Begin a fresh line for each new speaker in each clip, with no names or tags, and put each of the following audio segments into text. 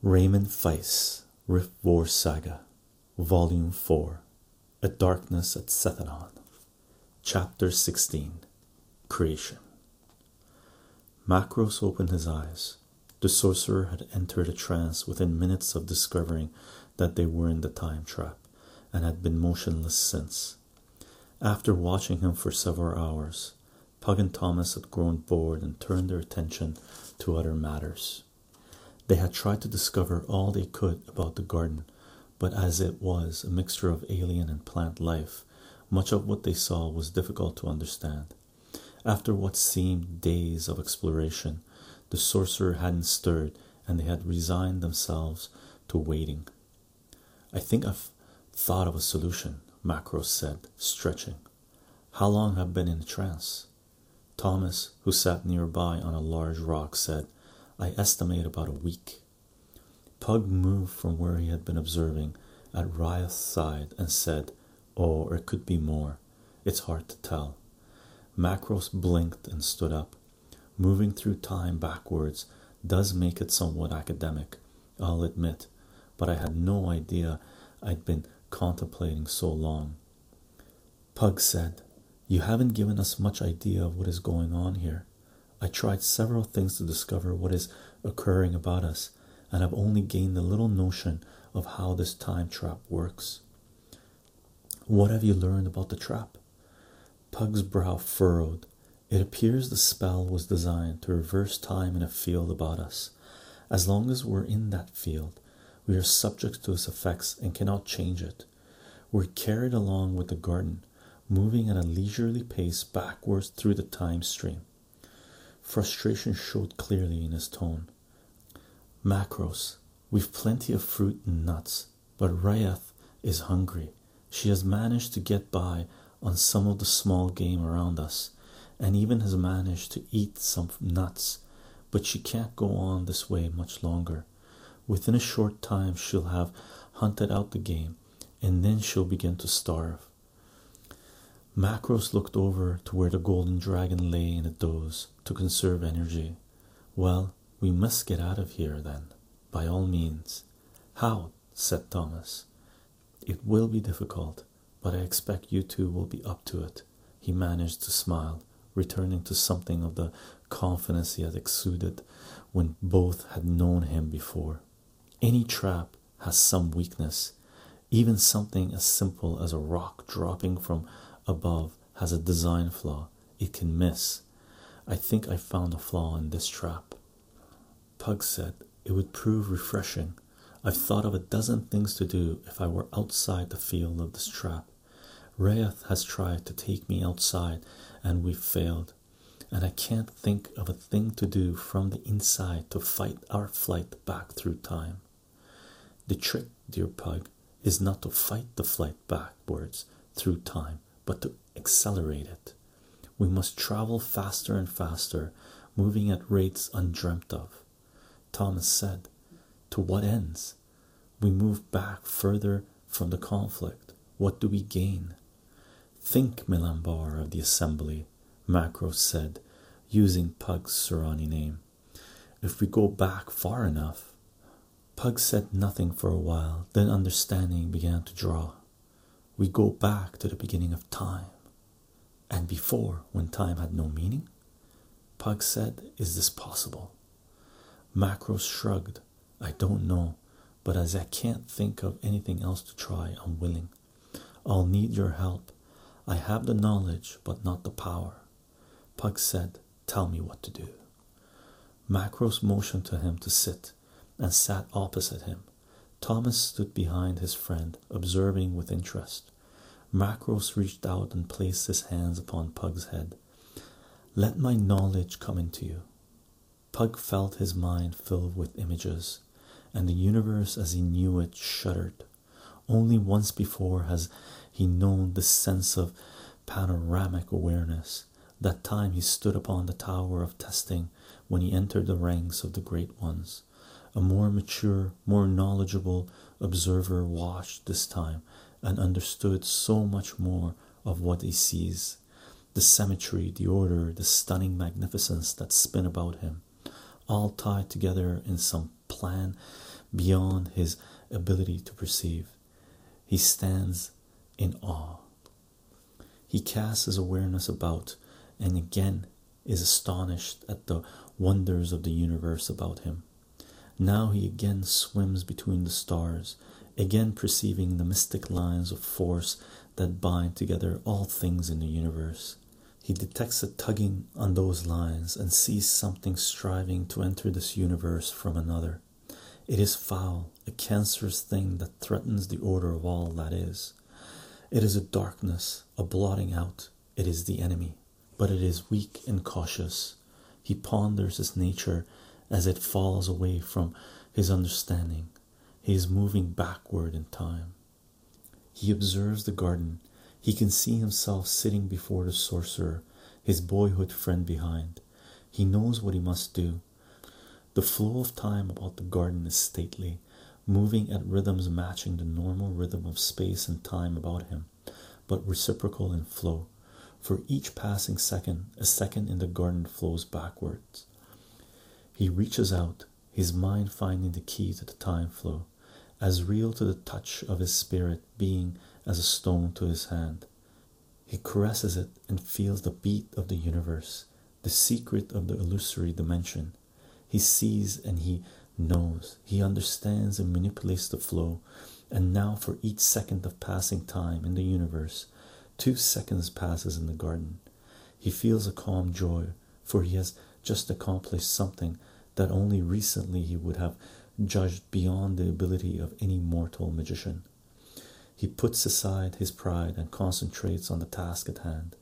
Raymond Feist, Rift War Saga, Volume 4, A Darkness at Sethanon, Chapter 16 Creation. Macros opened his eyes. The sorcerer had entered a trance within minutes of discovering that they were in the time trap and had been motionless since. After watching him for several hours, Pug and Thomas had grown bored and turned their attention to other matters. They had tried to discover all they could about the garden, but as it was a mixture of alien and plant life, much of what they saw was difficult to understand. After what seemed days of exploration, the sorcerer hadn't stirred and they had resigned themselves to waiting. I think I've thought of a solution, Macros said, stretching. How long have been in trance? Thomas, who sat nearby on a large rock, said, I estimate about a week. Pug moved from where he had been observing at Ryath's side and said, Oh, or it could be more. It's hard to tell. Macros blinked and stood up. Moving through time backwards does make it somewhat academic, I'll admit, but I had no idea I'd been contemplating so long. Pug said, You haven't given us much idea of what is going on here. I tried several things to discover what is occurring about us, and have only gained a little notion of how this time trap works. What have you learned about the trap? Pug's brow furrowed. It appears the spell was designed to reverse time in a field about us. As long as we're in that field, we are subject to its effects and cannot change it. We're carried along with the garden, moving at a leisurely pace backwards through the time stream. Frustration showed clearly in his tone. Macros, we've plenty of fruit and nuts, but Ryath is hungry. She has managed to get by on some of the small game around us, and even has managed to eat some nuts, but she can't go on this way much longer. Within a short time, she'll have hunted out the game, and then she'll begin to starve. Macros looked over to where the golden dragon lay in a doze to conserve energy. Well, we must get out of here then, by all means. How? said Thomas. It will be difficult, but I expect you two will be up to it. He managed to smile, returning to something of the confidence he had exuded when both had known him before. Any trap has some weakness, even something as simple as a rock dropping from above has a design flaw. It can miss. I think I found a flaw in this trap. Pug said it would prove refreshing. I've thought of a dozen things to do if I were outside the field of this trap. Ryath has tried to take me outside and we've failed, and I can't think of a thing to do from the inside to fight our flight back through time. The trick, dear Pug, is not to fight the flight backwards through time, but to accelerate it. We must travel faster and faster, moving at rates undreamt of. Thomas said, To what ends? We move back further from the conflict. What do we gain? Think, Milamber of the assembly, Macros said, using Pug's Tsurani name. If we go back far enough. Pug said nothing for a while, then understanding began to draw. We go back to the beginning of time. And before, when time had no meaning? Pug said, Is this possible? Macros shrugged. I don't know, but as I can't think of anything else to try, I'm willing. I'll need your help. I have the knowledge, but not the power. Pug said, Tell me what to do. Macros motioned to him to sit and sat opposite him. Thomas stood behind his friend, observing with interest. Macros reached out and placed his hands upon Pug's head. Let my knowledge come into you. Pug felt his mind filled with images, and the universe as he knew it shuddered. Only once before has he known the sense of panoramic awareness. That time he stood upon the tower of testing when he entered the ranks of the great ones. A more mature, more knowledgeable observer watched this time and understood so much more of what he sees the symmetry, the order, the stunning magnificence that spin about him, all tied together in some plan beyond his ability to perceive. He stands in awe. He casts his awareness about and again is astonished at the wonders of the universe about him. Now he again swims between the stars, again perceiving the mystic lines of force that bind together all things in the universe. He detects a tugging on those lines and sees something striving to enter this universe from another. It is foul, a cancerous thing that threatens the order of all that is. It is a darkness, a blotting out. It is the enemy, but it is weak and cautious. He ponders its nature as it falls away from his understanding. He is moving backward in time. He observes the garden. He can see himself sitting before the sorcerer, his boyhood friend behind. He knows what he must do. The flow of time about the garden is stately, moving at rhythms matching the normal rhythm of space and time about him, but reciprocal in flow. For each passing second, a second in the garden flows backwards. He reaches out, his mind finding the key to the time flow as real to the touch of his spirit being as a stone to his hand. He caresses it and feels the beat of the universe, the secret of the illusory dimension. He sees and he knows, he understands and manipulates the flow. And now, for each second of passing time in the universe, two seconds passes in the garden. He feels a calm joy, for he has just accomplished something that only recently he would have judged beyond the ability of any mortal magician. He puts aside his pride and concentrates on the task at hand.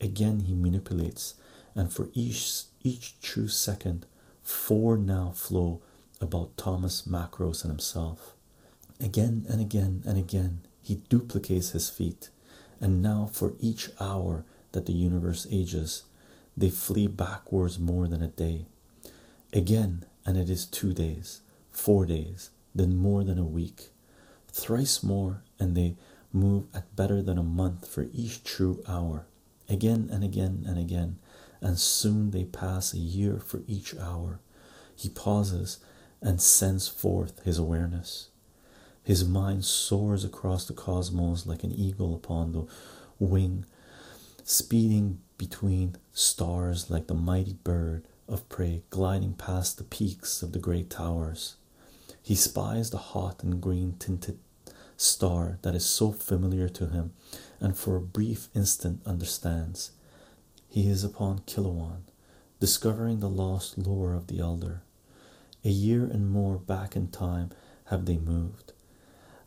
Again he manipulates, and for each each true second, four now flow about Thomas Macros and himself. Again and again and again he duplicates his feat, and now for each hour that the universe ages, they flee backwards more than a day. Again, and it is two days four days, then more than a week, thrice more, and they move at better than a month for each true hour, again and again and again, and soon they pass a year for each hour. He pauses and sends forth his awareness. His mind soars across the cosmos like an eagle upon the wing, speeding between stars like the mighty bird of prey gliding past the peaks of the great towers. He spies the hot and green tinted star that is so familiar to him, and for a brief instant understands. He is upon Kelewan, discovering the lost lore of the elder. A year and more back in time have they moved.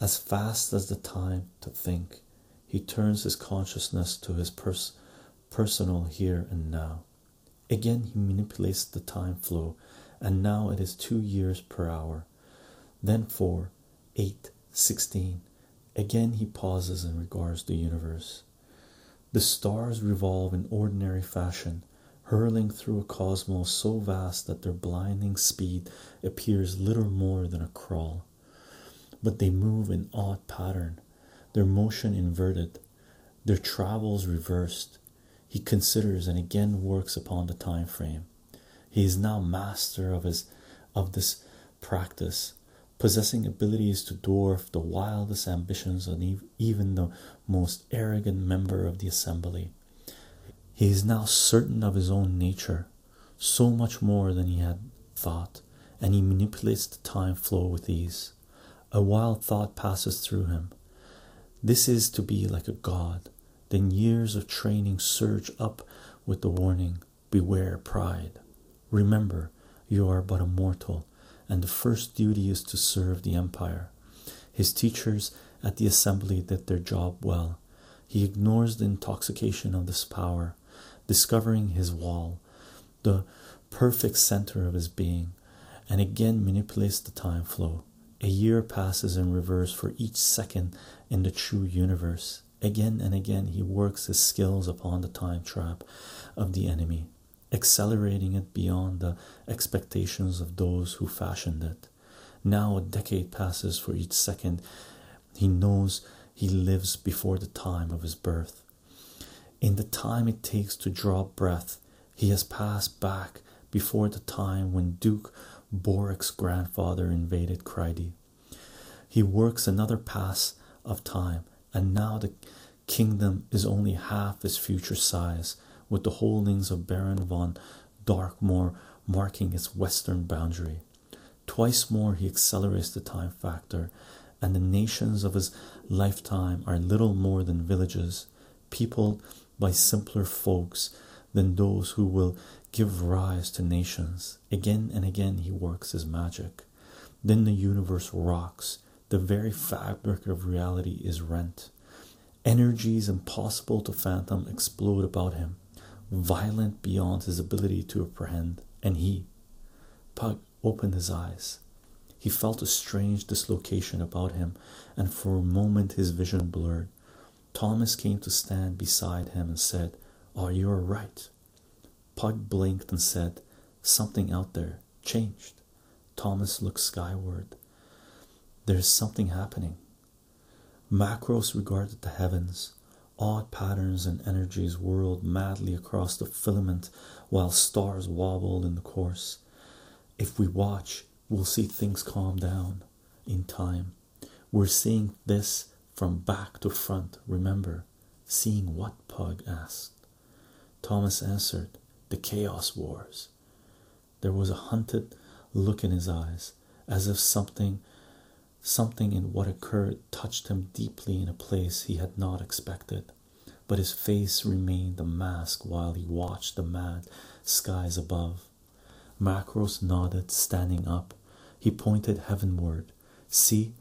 As fast as the time to think, he turns his consciousness to his pers personal here and now. Again, he manipulates the time flow, and now it is two years per hour then four, eight, sixteen. Again he pauses and regards the universe. The stars revolve in ordinary fashion, hurling through a cosmos so vast that their blinding speed appears little more than a crawl. But they move in odd pattern, their motion inverted, their travels reversed. He considers and again works upon the time frame. He is now master of his of this practice possessing abilities to dwarf the wildest ambitions of even the most arrogant member of the assembly. He is now certain of his own nature, so much more than he had thought, and he manipulates the time flow with ease. A wild thought passes through him. This is to be like a god. Then years of training surge up with the warning Beware pride. Remember, you are but a mortal and the first duty is to serve the empire. His teachers at the assembly did their job well. He ignores the intoxication of this power, discovering his wall, the perfect center of his being, and again manipulates the time flow. A year passes in reverse for each second in the true universe. Again and again, he works his skills upon the time trap of the enemy accelerating it beyond the expectations of those who fashioned it. Now a decade passes for each second. He knows he lives before the time of his birth. In the time it takes to draw breath, he has passed back before the time when Duke Borric's grandfather invaded Crydee. He works another pass of time, and now the kingdom is only half its future size, with the holdings of Baron von Darkmoor marking its western boundary. Twice more he accelerates the time factor, and the nations of his lifetime are little more than villages, peopled by simpler folks than those who will give rise to nations. Again and again he works his magic. Then the universe rocks, the very fabric of reality is rent. Energies impossible to fathom explode about him, violent beyond his ability to apprehend, and he, Pug, opened his eyes. He felt a strange dislocation about him, and for a moment his vision blurred. Thomas came to stand beside him and said, Are you all right? Pug blinked and said, Something out there changed. Thomas looked skyward. There's something happening. Macros regarded the heavens. Odd patterns and energies whirled madly across the filament while stars wobbled in the course. If we watch, we'll see things calm down in time. We're seeing this from back to front, remember. Seeing what? Pug asked. Thomas answered, The Chaos Wars. There was a hunted look in his eyes, as if something something in what occurred touched him deeply in a place he had not expected. But his face remained a mask while he watched the mad skies above. Macros nodded, standing up. He pointed heavenward. See,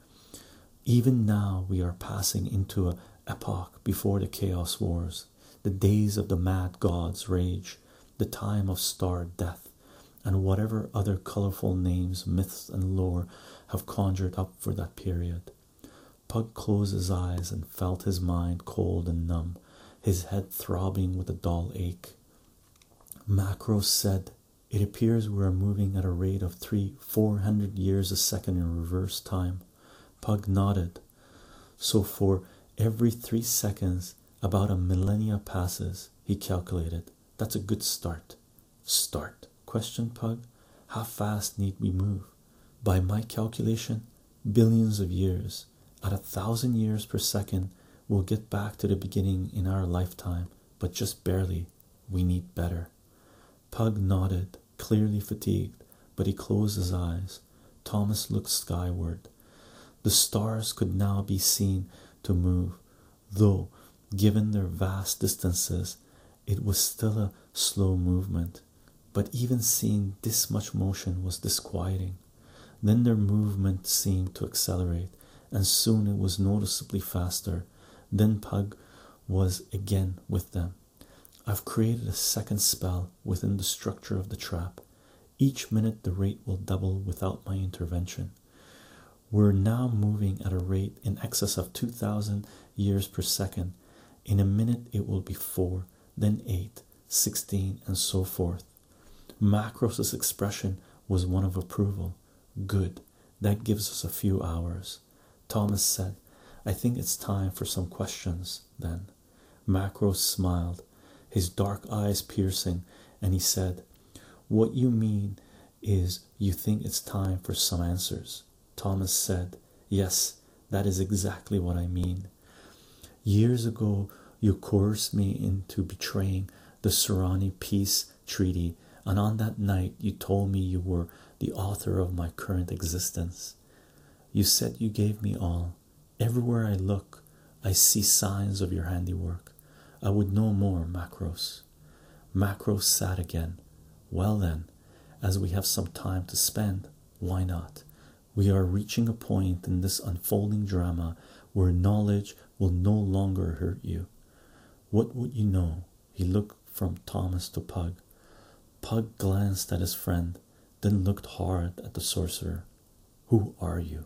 even now we are passing into a epoch before the chaos wars, the days of the mad god's rage, the time of star death, and whatever other colorful names myths and lore have conjured up for that period. Pug closed his eyes and felt his mind cold and numb, his head throbbing with a dull ache. Macros said, It appears we are moving at a rate of three, four hundred years a second in reverse time. Pug nodded. So for every three seconds, about a millennia passes, he calculated. That's a good start. Start? Questioned Pug. How fast need we move? By my calculation, billions of years. At a thousand years per second, we'll get back to the beginning in our lifetime, but just barely. We need better. Pug nodded, clearly fatigued, but he closed his eyes. Thomas looked skyward. The stars could now be seen to move, though, given their vast distances, it was still a slow movement. But even seeing this much motion was disquieting. Then their movement seemed to accelerate, and soon it was noticeably faster. Then Pug was again with them. I've created a second spell within the structure of the trap. Each minute the rate will double without my intervention. We're now moving at a rate in excess of 2000 years per second. In a minute, it will be 4, then 8, 16, and so forth. Macros's expression was one of approval. Good, that gives us a few hours. Thomas said, I think it's time for some questions then. Macros smiled, his dark eyes piercing, and he said, What you mean is you think it's time for some answers. Thomas said, Yes, that is exactly what I mean. Years ago, you coerced me into betraying the Tsurani peace treaty, and on that night, you told me you were the author of my current existence. You said you gave me all. Everywhere I look, I see signs of your handiwork. I would know more, Macros. Macros sat again. Well, then, as we have some time to spend, why not? We are reaching a point in this unfolding drama where knowledge will no longer hurt you. What would you know? He looked from Thomas to Pug. Pug glanced at his friend, then looked hard at the sorcerer. Who are you?